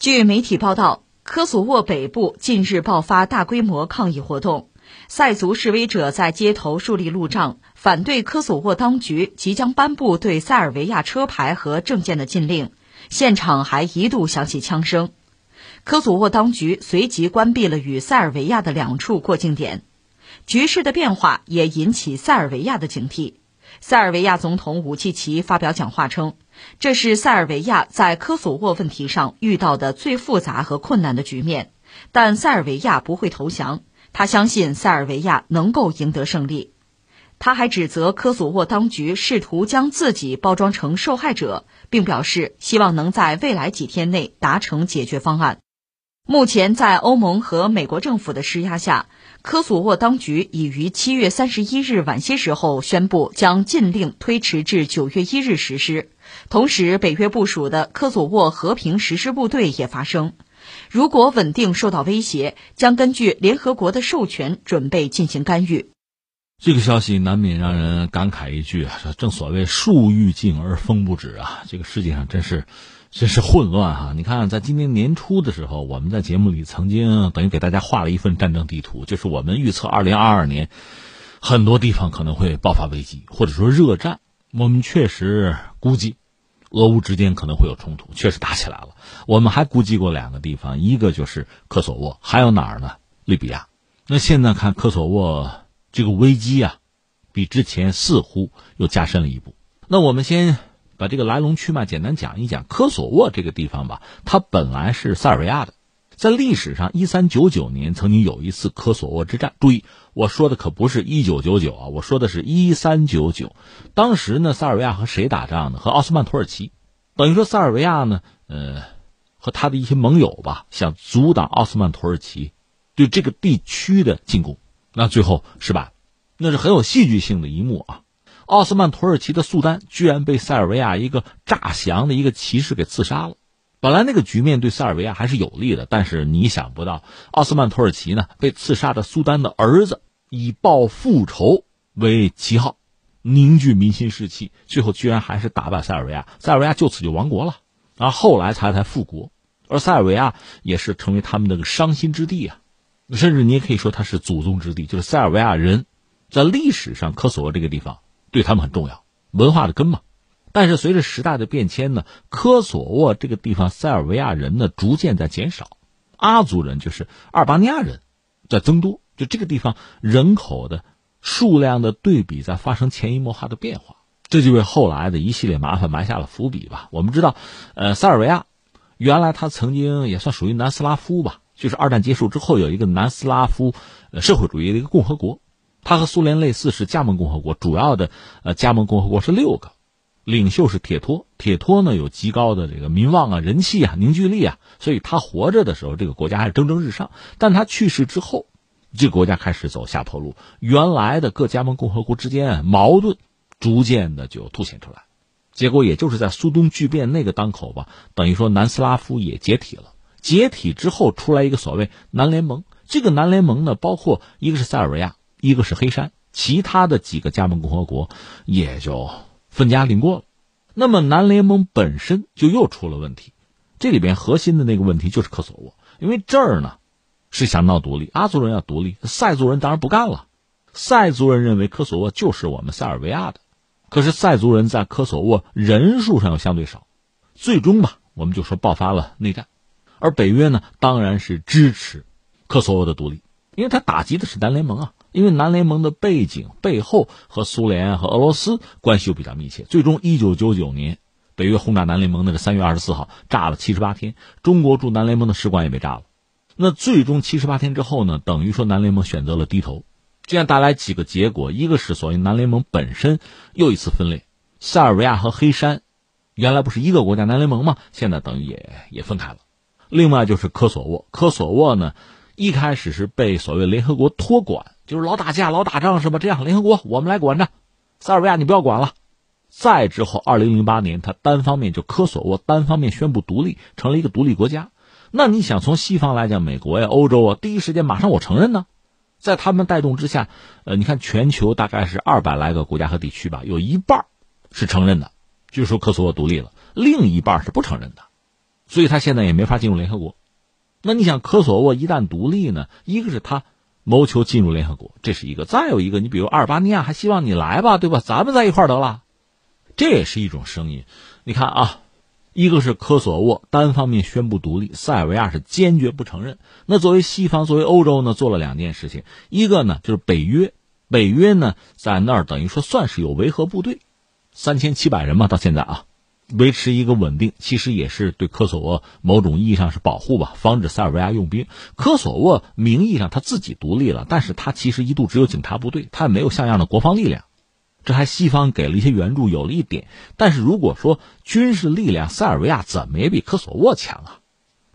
据媒体报道，科索沃北部近日爆发大规模抗议活动，塞族示威者在街头树立路障，反对科索沃当局即将颁布对塞尔维亚车牌和证件的禁令，现场还一度响起枪声。科索沃当局随即关闭了与塞尔维亚的两处过境点，局势的变化也引起塞尔维亚的警惕。塞尔维亚总统武契奇发表讲话称，这是塞尔维亚在科索沃问题上遇到的最复杂和困难的局面，但塞尔维亚不会投降。他相信塞尔维亚能够赢得胜利。他还指责科索沃当局试图将自己包装成受害者，并表示希望能在未来几天内达成解决方案。目前，在欧盟和美国政府的施压下，科索沃当局已于七月三十一日晚些时候宣布将禁令推迟至九月一日实施。同时，北约部署的科索沃和平实施部队也发声，如果稳定受到威胁，将根据联合国的授权准备进行干预。这个消息难免让人感慨一句：正所谓树欲静而风不止啊！这个世界上真是。真是混乱哈！你看，在今年年初的时候，我们在节目里曾经等于给大家画了一份战争地图，就是我们预测二零二二年很多地方可能会爆发危机，或者说热战。我们确实估计俄乌之间可能会有冲突，确实打起来了。我们还估计过两个地方，一个就是科索沃，还有哪儿呢？利比亚。那现在看科索沃这个危机啊，比之前似乎又加深了一步。那我们先。把这个来龙去脉简单讲一讲。科索沃这个地方吧，它本来是塞尔维亚的，在历史上，一三九九年曾经有一次科索沃之战。注意，我说的可不是一九九九啊，我说的是一三九九。当时呢，塞尔维亚和谁打仗呢？和奥斯曼土耳其。等于说，塞尔维亚呢，呃，和他的一些盟友吧，想阻挡奥斯曼土耳其对这个地区的进攻，那最后失败，那是很有戏剧性的一幕啊。奥斯曼土耳其的苏丹居然被塞尔维亚一个诈降的一个骑士给刺杀了。本来那个局面对塞尔维亚还是有利的，但是你想不到，奥斯曼土耳其呢被刺杀的苏丹的儿子以报复仇为旗号，凝聚民心士气，最后居然还是打败塞尔维亚，塞尔维亚就此就亡国了。而后来才才复国，而塞尔维亚也是成为他们那个伤心之地啊，甚至你也可以说它是祖宗之地，就是塞尔维亚人在历史上科索沃这个地方。对他们很重要，文化的根嘛。但是随着时代的变迁呢，科索沃这个地方塞尔维亚人呢逐渐在减少，阿族人就是阿尔巴尼亚人在增多，就这个地方人口的数量的对比在发生潜移默化的变化，这就为后来的一系列麻烦埋下了伏笔吧。我们知道，呃，塞尔维亚原来它曾经也算属于南斯拉夫吧，就是二战结束之后有一个南斯拉夫社会主义的一个共和国。它和苏联类似，是加盟共和国。主要的呃加盟共和国是六个，领袖是铁托。铁托呢有极高的这个民望啊、人气啊、凝聚力啊，所以他活着的时候，这个国家还是蒸蒸日上。但他去世之后，这个国家开始走下坡路。原来的各加盟共和国之间矛盾逐渐的就凸显出来，结果也就是在苏东剧变那个当口吧，等于说南斯拉夫也解体了。解体之后出来一个所谓南联盟，这个南联盟呢，包括一个是塞尔维亚。一个是黑山，其他的几个加盟共和国也就分家领过了。那么南联盟本身就又出了问题，这里边核心的那个问题就是科索沃，因为这儿呢是想闹独立，阿族人要独立，塞族人当然不干了。塞族人认为科索沃就是我们塞尔维亚的，可是塞族人在科索沃人数上又相对少，最终吧，我们就说爆发了内战。而北约呢，当然是支持科索沃的独立，因为他打击的是南联盟啊。因为南联盟的背景背后和苏联和俄罗斯关系又比较密切，最终一九九九年，北约轰炸南联盟那个三月二十四号炸了七十八天，中国驻南联盟的使馆也被炸了。那最终七十八天之后呢，等于说南联盟选择了低头，这样带来几个结果：一个是所谓南联盟本身又一次分裂，塞尔维亚和黑山原来不是一个国家南联盟吗？现在等于也也分开了。另外就是科索沃，科索沃呢一开始是被所谓联合国托管。就是老打架、老打仗是吧？这样，联合国我们来管着，塞尔维亚你不要管了。再之后，二零零八年，他单方面就科索沃单方面宣布独立，成了一个独立国家。那你想从西方来讲，美国呀、欧洲啊，第一时间马上我承认呢。在他们带动之下，呃，你看全球大概是二百来个国家和地区吧，有一半是承认的，就说科索沃独立了，另一半是不承认的。所以他现在也没法进入联合国。那你想，科索沃一旦独立呢？一个是他谋求进入联合国，这是一个；再有一个，你比如阿尔巴尼亚还希望你来吧，对吧？咱们在一块儿得了，这也是一种声音。你看啊，一个是科索沃单方面宣布独立，塞尔维亚是坚决不承认。那作为西方，作为欧洲呢，做了两件事情，一个呢就是北约，北约呢在那儿等于说算是有维和部队，三千七百人嘛，到现在啊。维持一个稳定，其实也是对科索沃某种意义上是保护吧，防止塞尔维亚用兵。科索沃名义上他自己独立了，但是他其实一度只有警察部队，他没有像样的国防力量。这还西方给了一些援助，有了一点。但是如果说军事力量，塞尔维亚怎么也比科索沃强啊？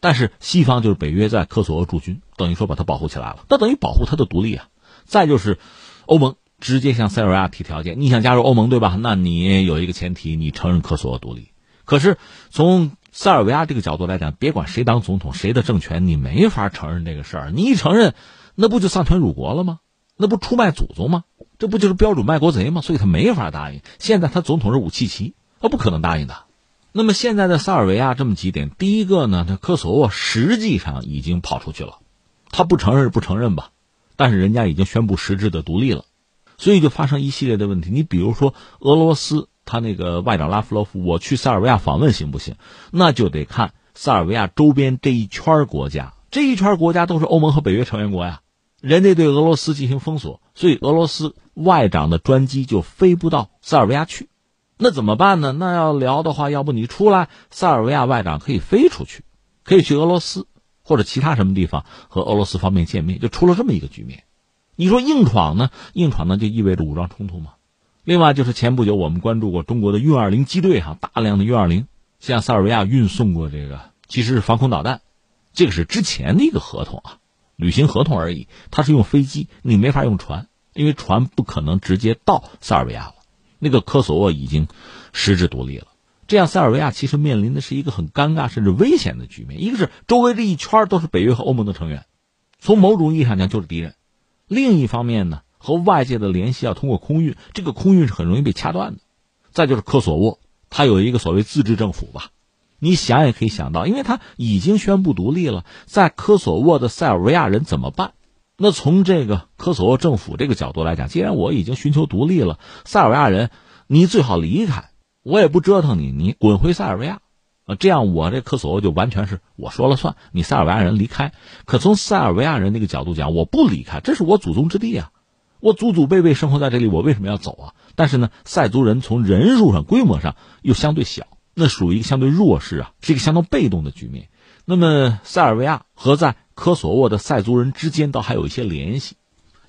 但是西方就是北约在科索沃驻军，等于说把他保护起来了，那等于保护他的独立啊。再就是欧盟。直接向塞尔维亚提条件，你想加入欧盟对吧？那你有一个前提，你承认科索沃独立。可是从塞尔维亚这个角度来讲，别管谁当总统，谁的政权，你没法承认这个事儿。你一承认，那不就丧权辱国了吗？那不出卖祖宗吗？这不就是标准卖国贼吗？所以他没法答应。现在他总统是武契奇，他不可能答应的。那么现在的塞尔维亚这么几点，第一个呢，他科索沃实际上已经跑出去了，他不承认是不承认吧？但是人家已经宣布实质的独立了。所以就发生一系列的问题。你比如说，俄罗斯他那个外长拉夫罗夫，我去塞尔维亚访问行不行？那就得看塞尔维亚周边这一圈国家，这一圈国家都是欧盟和北约成员国呀。人家对俄罗斯进行封锁，所以俄罗斯外长的专机就飞不到塞尔维亚去。那怎么办呢？那要聊的话，要不你出来，塞尔维亚外长可以飞出去，可以去俄罗斯或者其他什么地方和俄罗斯方面见面，就出了这么一个局面。你说硬闯呢？硬闯呢就意味着武装冲突嘛。另外就是前不久我们关注过中国的运二零机队哈，大量的运二零向塞尔维亚运送过这个，其实是防空导弹，这个是之前的一个合同啊，履行合同而已。它是用飞机，你没法用船，因为船不可能直接到塞尔维亚了。那个科索沃已经实质独立了，这样塞尔维亚其实面临的是一个很尴尬甚至危险的局面。一个是周围这一圈都是北约和欧盟的成员，从某种意义上讲就是敌人。另一方面呢，和外界的联系要通过空运，这个空运是很容易被掐断的。再就是科索沃，它有一个所谓自治政府吧，你想也可以想到，因为它已经宣布独立了，在科索沃的塞尔维亚人怎么办？那从这个科索沃政府这个角度来讲，既然我已经寻求独立了，塞尔维亚人，你最好离开，我也不折腾你，你滚回塞尔维亚。啊，这样我这科索沃就完全是我说了算。你塞尔维亚人离开，可从塞尔维亚人那个角度讲，我不离开，这是我祖宗之地啊，我祖祖辈辈生活在这里，我为什么要走啊？但是呢，塞族人从人数上、规模上又相对小，那属于一个相对弱势啊，是一个相当被动的局面。那么塞尔维亚和在科索沃的塞族人之间倒还有一些联系，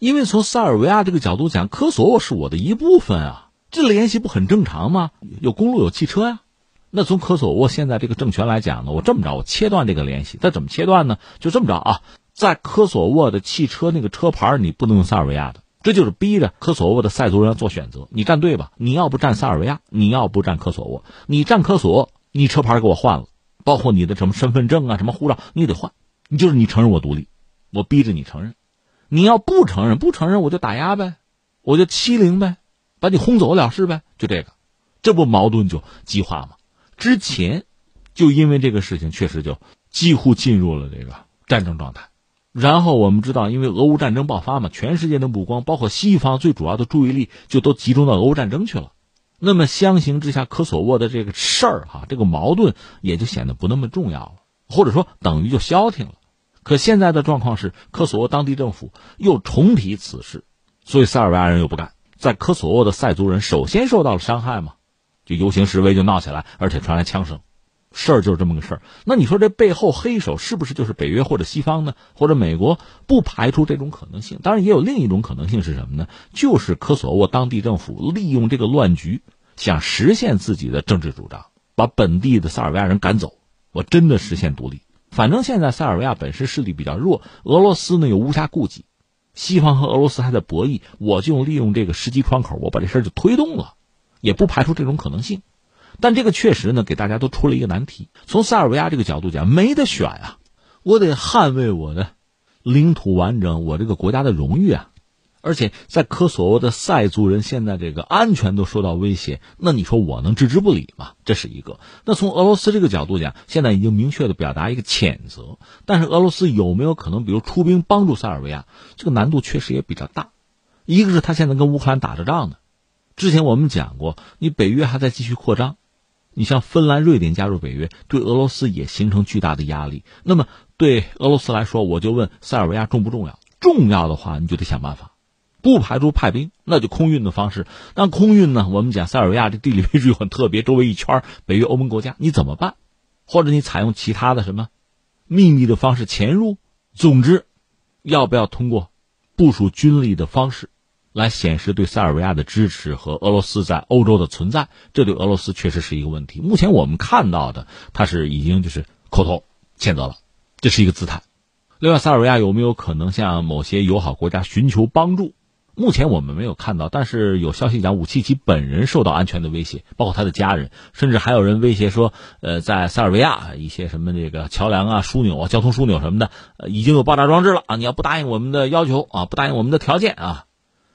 因为从塞尔维亚这个角度讲，科索沃是我的一部分啊，这联系不很正常吗？有公路，有汽车呀。那从科索沃现在这个政权来讲呢，我这么着，我切断这个联系。它怎么切断呢？就这么着啊，在科索沃的汽车那个车牌你不能用塞尔维亚的，这就是逼着科索沃的塞族人要做选择。你站队吧，你要不站塞尔维亚，你要不站科索沃，你站科索，你车牌给我换了，包括你的什么身份证啊、什么护照，你得换。你就是你承认我独立，我逼着你承认。你要不承认，不承认我就打压呗，我就欺凌呗，把你轰走了事呗，就这个，这不矛盾就激化吗？之前，就因为这个事情，确实就几乎进入了这个战争状态。然后我们知道，因为俄乌战争爆发嘛，全世界的目光，包括西方最主要的注意力，就都集中到俄乌战争去了。那么相形之下，科索沃的这个事儿哈，这个矛盾也就显得不那么重要了，或者说等于就消停了。可现在的状况是，科索沃当地政府又重提此事，所以塞尔维亚人又不干，在科索沃的塞族人首先受到了伤害嘛。就游行示威就闹起来，而且传来枪声，事儿就是这么个事儿。那你说这背后黑手是不是就是北约或者西方呢？或者美国？不排除这种可能性。当然，也有另一种可能性是什么呢？就是科索沃当地政府利用这个乱局，想实现自己的政治主张，把本地的塞尔维亚人赶走，我真的实现独立。反正现在塞尔维亚本身势力比较弱，俄罗斯呢又无暇顾及，西方和俄罗斯还在博弈，我就利用这个时机窗口，我把这事儿就推动了。也不排除这种可能性，但这个确实呢，给大家都出了一个难题。从塞尔维亚这个角度讲，没得选啊，我得捍卫我的领土完整，我这个国家的荣誉啊。而且在科索沃的塞族人现在这个安全都受到威胁，那你说我能置之不理吗？这是一个。那从俄罗斯这个角度讲，现在已经明确的表达一个谴责，但是俄罗斯有没有可能，比如出兵帮助塞尔维亚？这个难度确实也比较大。一个是他现在跟乌克兰打着仗呢，之前我们讲过，你北约还在继续扩张，你像芬兰、瑞典加入北约，对俄罗斯也形成巨大的压力。那么对俄罗斯来说，我就问塞尔维亚重不重要？重要的话，你就得想办法。不排除派兵，那就空运的方式。那空运呢？我们讲塞尔维亚这地理位置又很特别，周围一圈北约、欧盟国家，你怎么办？或者你采用其他的什么秘密的方式潜入？总之，要不要通过部署军力的方式来显示对塞尔维亚的支持和俄罗斯在欧洲的存在？这对俄罗斯确实是一个问题。目前我们看到的，他是已经就是口头谴责了，这是一个姿态。另外，塞尔维亚有没有可能向某些友好国家寻求帮助？目前我们没有看到，但是有消息讲武契奇本人受到安全的威胁，包括他的家人，甚至还有人威胁说，呃，在塞尔维亚一些什么这个桥梁啊、枢纽啊、交通枢纽什么的，呃，已经有爆炸装置了啊！你要不答应我们的要求啊，不答应我们的条件啊，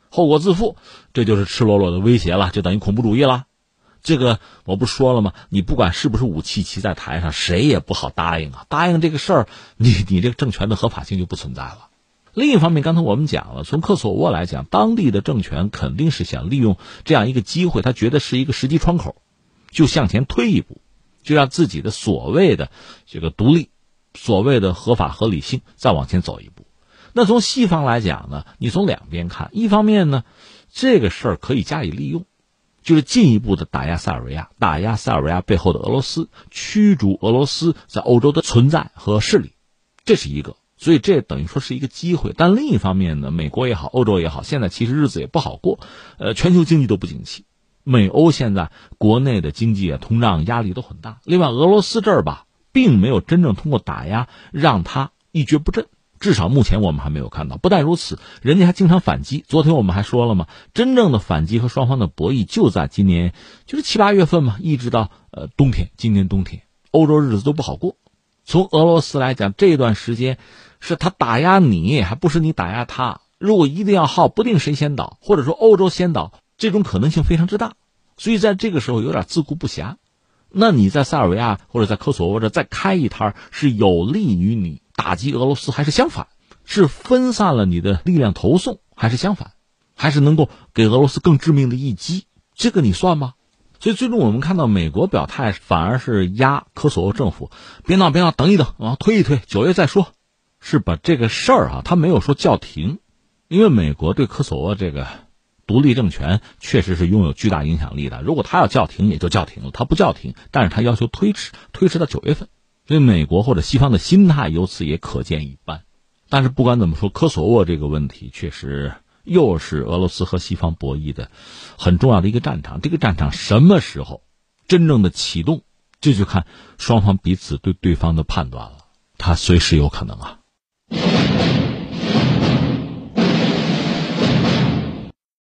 后果自负，这就是赤裸裸的威胁了，就等于恐怖主义了。这个我不说了吗？你不管是不是武器骑在台上，谁也不好答应啊！答应这个事儿，你你这个政权的合法性就不存在了。另一方面，刚才我们讲了，从科索沃来讲，当地的政权肯定是想利用这样一个机会，他觉得是一个时机窗口，就向前推一步，就让自己的所谓的这个独立、所谓的合法合理性再往前走一步。那从西方来讲呢，你从两边看，一方面呢，这个事儿可以加以利用，就是进一步的打压塞尔维亚，打压塞尔维亚背后的俄罗斯，驱逐俄罗斯在欧洲的存在和势力，这是一个。所以这等于说是一个机会，但另一方面呢，美国也好，欧洲也好，现在其实日子也不好过，呃，全球经济都不景气，美欧现在国内的经济啊，通胀压力都很大。另外，俄罗斯这儿吧，并没有真正通过打压让他一蹶不振，至少目前我们还没有看到。不但如此，人家还经常反击。昨天我们还说了嘛，真正的反击和双方的博弈就在今年，就是七八月份嘛，一直到呃冬天，今年冬天，欧洲日子都不好过。从俄罗斯来讲，这段时间。是他打压你，还不是你打压他。如果一定要耗，不定谁先倒，或者说欧洲先倒，这种可能性非常之大。所以在这个时候有点自顾不暇。那你在塞尔维亚或者在科索沃这再开一摊，是有利于你打击俄罗斯，还是相反？是分散了你的力量投送，还是相反？还是能够给俄罗斯更致命的一击？这个你算吗？所以最终我们看到美国表态，反而是压科索沃政府，别闹别闹，等一等，往后推一推，九月再说。是把这个事儿啊，他没有说叫停，因为美国对科索沃这个独立政权确实是拥有巨大影响力的。如果他要叫停，也就叫停了；他不叫停，但是他要求推迟，推迟到九月份。所以美国或者西方的心态由此也可见一斑。但是不管怎么说，科索沃这个问题确实又是俄罗斯和西方博弈的很重要的一个战场。这个战场什么时候真正的启动，这就看双方彼此对对方的判断了。它随时有可能啊。